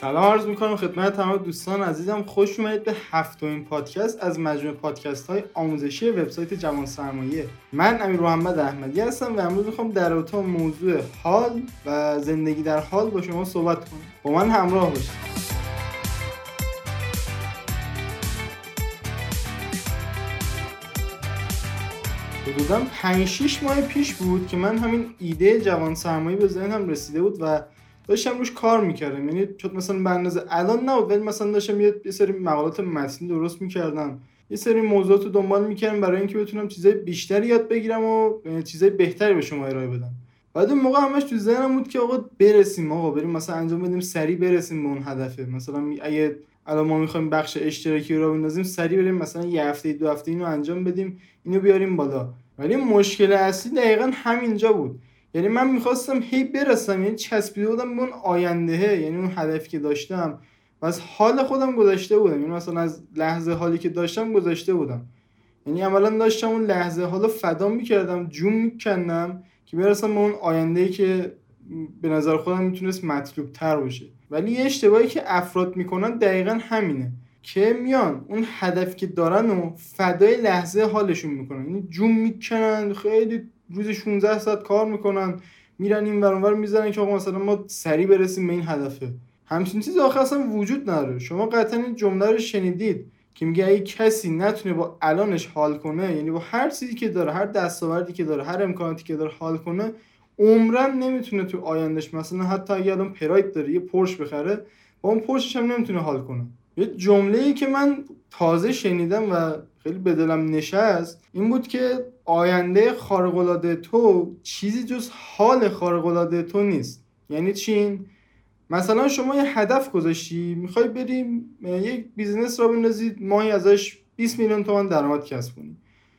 سلام عرض می‌کنم خدمت تمام دوستان عزیزم. خوش اومدید به هفتمین پادکست از مجموعه پادکست های آموزشی وبسایت جوان سرمایه من امیر محمد احمدی هستم و امروز می‌خوام در رابطه موضوع حال و زندگی در حال با شما صحبت کنم. با من همراه باشید. حدودا 5 6 ماه پیش بود که من همین ایده جوان سرمایه به ذهنم رسیده بود و داشتم روش کار می‌کردم. یعنی چون مثلا به الان نبود ولی مثلا داشتم یه سری مقالات متنی درست می‌کردم. یه سری موضوعات رو دنبال می‌کردم برای اینکه بتونم چیزای بیشتری یاد بگیرم و چیزای بهتری به شما ارائه بدم. بعد اون موقع همش تو ذهنم بود که آقا برسیم آقا بریم مثلا انجام بدیم سریع برسیم به اون هدفه. مثلا اگه الان ما می‌خوایم بخش اشتراکی رو بندازیم سریع بریم مثلا یه هفته دو هفته اینو انجام بدیم اینو بیاریم بالا. ولی مشکل اصلی دقیقا همینجا بود. یعنی من می‌خواستم هی برسم یعنی چسبیده بودم به اون آینده یعنی اون هدفی که داشتم. و از حال خودم گذاشته بودم یعنی مثلا از لحظه حالی که داشتم گذاشته بودم. یعنی عملا داشتم اون لحظه حالا فدا می‌کردم جون میکندم که برسم به اون آینده که به نظر خودم می‌تونست مطلوب تر باشه. ولی یه اشتباهی که افراد می‌کنن دقیقا همینه. که میان اون هدفی که دارن و فدای لحظه حالشون می‌کنن. یعنی جون می‌کنن خیلی روز 16 ساعت کار می‌کنن میرن این ور می‌زنن که آقا مثلا ما سریع برسیم به این هدفه. همچین چیزی آخه اصلا وجود نداره. شما قطعا این جمله رو شنیدید که میگه اگه کسی نتونه با الانش حال کنه یعنی با هر چیزی که داره هر دستاوردی که داره هر امکاناتی که داره حال کنه عمرن نمی‌تونه تو آیندهش مثلا حتی اگه الان پراید داره یه پرش بخره با اون پرشش هم نمی‌تونه حال کنه. یه جمله ای که من تازه شنیدم و خیلی به دلم نشست این بود که آینده خارق‌العاده تو چیزی جز حال خارق‌العاده تو نیست. یعنی چی مثلا شما یه هدف گذاشتی می‌خوای بری یک business راه بندازی ماهی ازش 20 میلیون تومان درآمد کسب کنی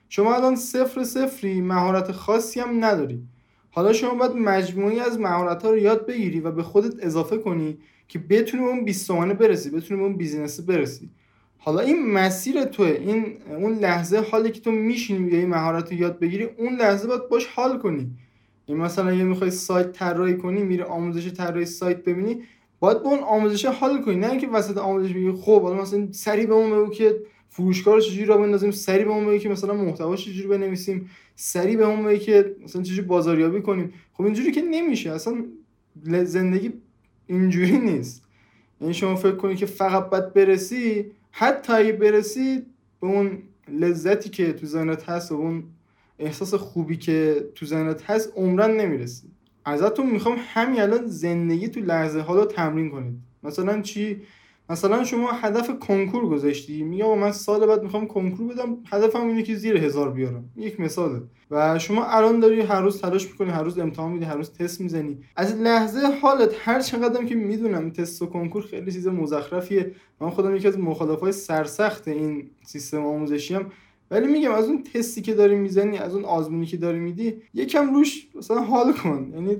شما الان صفر صفری مهارت خاصی هم نداری. حالا شما باید مجموعی از مهارت ها رو یاد بگیری و به خودت اضافه کنی که بتونی اون 20 تومانه برسی بتونی اون business برسی. حالا این مسیر توه این اون لحظه حالی که تو میشینی یه مهارت رو یاد بگیری اون لحظه باید باش حال کنی. این مثلا یه می‌خوای سایت طراحی کنی میری آموزش طراحی سایت ببینی باید با اون آموزش حال کنی. نه اینکه وسط آموزش بگی خب حالا مثلا سری به اون بگو که فروشگاه رو چجوری را بندازیم سری به اون بگی که مثلا محتوا چجوری بنویسیم سری به اون بگی که مثلا چجوری بازاریابی کنیم. خب اینجوری که نمیشه. اصلا زندگی اینجوری نیست. یعنی شما فکر کنید که فقط باید برسی حتی اگه برسی به اون لذتی که تو ذهنت هست و اون احساس خوبی که تو ذهنت هست عمرن نمی‌رسی. ازتون می‌خوام همین الان زندگی تو لحظه حالا تمرین کنید. مثلا چی؟ مثلا شما هدف کنکور گذاشتی میگه آقا من سال بعد می‌خوام کنکور بدم هدفم اینه که زیر هزار بیارم. یک مثاله. و شما الان داری هر روز تلاش می‌کنی هر روز امتحان میدی هر روز تست می‌زنی. از لحظه حالت هر چقدرم که می‌دونم تست و کنکور خیلی چیز مزخرفیه. من خودم یکی از مخالفای سرسخت این سیستم آموزشی ولی میگم از اون تستی که داری می‌زنی از اون آزمونی که داری میدی یکم روش مثلا حال کن. یعنی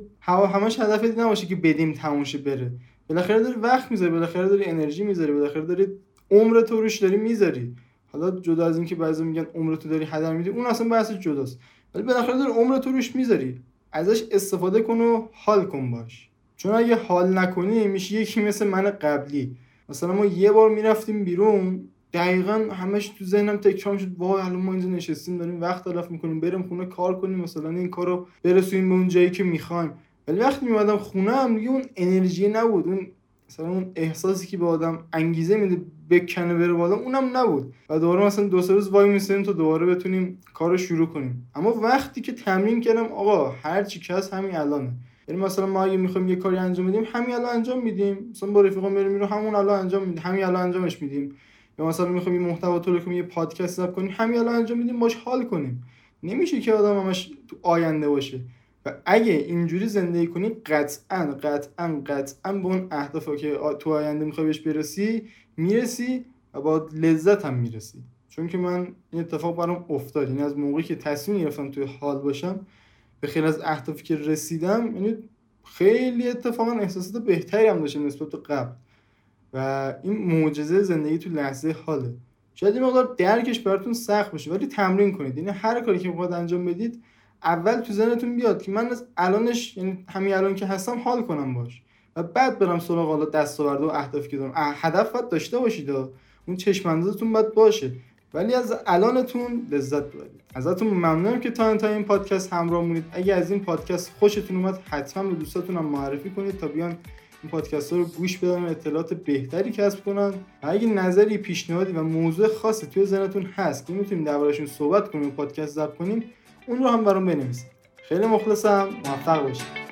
همش هدفت نباشه که بدیم تموم بره. بالاخره داری وقت می‌ذاری بالاخره داری انرژی می‌ذاری بالاخره داری عمر تو روش داری می‌ذاری. حالا جدا از اینکه بعضی میگن عمر تو داری هدر میدی اون اصلا بحث جداست. ولی بالاخره داری عمر تو روش می‌ذاری. ازش استفاده کن و حال کن باش. چون اگه حال نکنی میشه یکی مثل من قبلی. مثلا ما یه بار می‌رفتیم بیرون دقیقا همش تو ذهنم تکرار شد وای الان ما اینجا نشستیم داریم وقت تلف می‌کنیم بریم خونه کار کنیم مثلا این کارو برسونیم به اون جایی که می‌خوایم. ولی وقتی میمدم خونه هم دیگه اون انرژی نبود. اون مثلا اون احساسی که به آدم انگیزه میده بکنه بره بالا اونم نبود. و دوباره مثلا دو سه روز وای میسیم تا دوباره بتونیم کارو شروع کنیم. اما وقتی که تمرین کردم آقا هر چی که هست همین الانه. یعنی مثلا ما اگه می‌خوایم یه کاری انجام بدیم همین الان انجام میدیم. مثلا با رفیقام بریم میرو همون الان انجام میدیم. همین الان انجامش میدیم. یا مثلا می‌خوایم یه محتوا تولید کنیم یه پادکست ضبط کنیم همین الان انجام میدیم باش حال کنیم. نمیشه که آدم همش تو آینده باشه. و اگه اینجوری زندگی کنی قطعا قطعا قطعا به اون اهداف که تو آینده می‌خوای بهش برسی می‌رسی و با لذت هم می‌رسی. چون که من این اتفاق برام افتاد. یعنی از موقعی که تصمیم گرفتم توی حال باشم به خیلی از اهدافی که رسیدم یعنی خیلی اتفاقا احساسات بهتری هم داشتم نسبت به قبل. و این معجزه زندگی تو لحظه حاله. شاید این مقدار درکش براتون سخت باشه ولی تمرین کنید. یعنی هر کاری که می‌خواد انجام بدید اول تو ذهنتون بیاد که من از الانش یعنی همین الان که هستم حال کنم باش. و بعد برم سراغ حالا دستاورد و اهدافی که دارم. هدف باید داشته باشید و اون چشم اندازتون باید باشه. ولی از الانتون لذت ببرید. ازتون ممنونم که تا انتهای این پادکست همراه مونید اگه از این پادکست خوشتون اومد حتما به دوستاتون هم معرفی کنید تا بیان این پادکست ها رو گوش بدن و اطلاعات بهتری کسب کنن. و اگه نظری پیشنهادی و موضوع خاصی توی ذهنتون هست که می‌تونیم دربارشون صحبت کنیم و پادکست ضبط کنیم اون رو هم برام بنویسید خیلی مخلصم موفق باشید